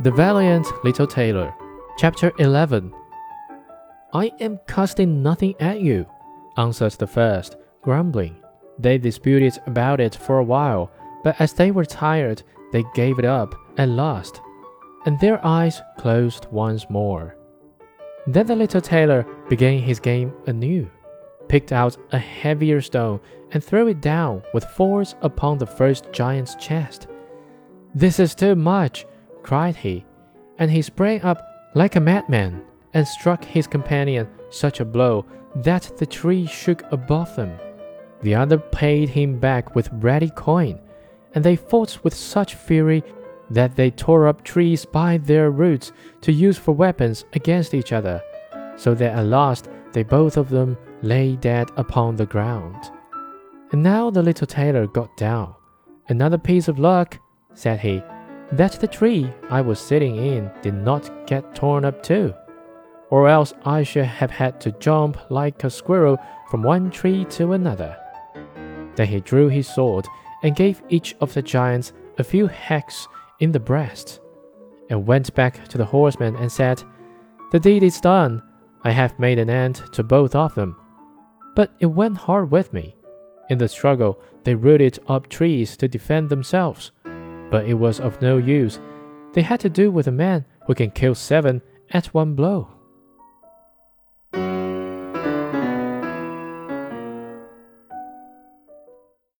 The Valiant Little Tailor, Chapter 11 I am casting nothing at you, answered the first, grumbling. They disputed about it for a while, but as they were tired, they gave it up at last, and their eyes closed once more. Then the little tailor began his game anew, picked out a heavier stone, and threw it down with force upon the first giant's chest. This is too much, cried he, and he sprang up like a madman and struck his companion such a blow that the tree shook above them. The other paid him back with ready coin, and they fought with such fury that they tore up trees by their roots to use for weapons against each other, so that at last they both of them lay dead upon the ground. And now the little tailor got down. Another piece of luck, said he, that the tree I was sitting in did not get torn up too, or else I should have had to jump like a squirrel from one tree to another. Then he drew his sword and gave each of the giants a few hacks in the breast, and went back to the horseman and said, The deed is done. I have made an end to both of them. But it went hard with me. In the struggle, they rooted up trees to defend themselves but it was of no use. They had to do with a man who can kill seven at one blow.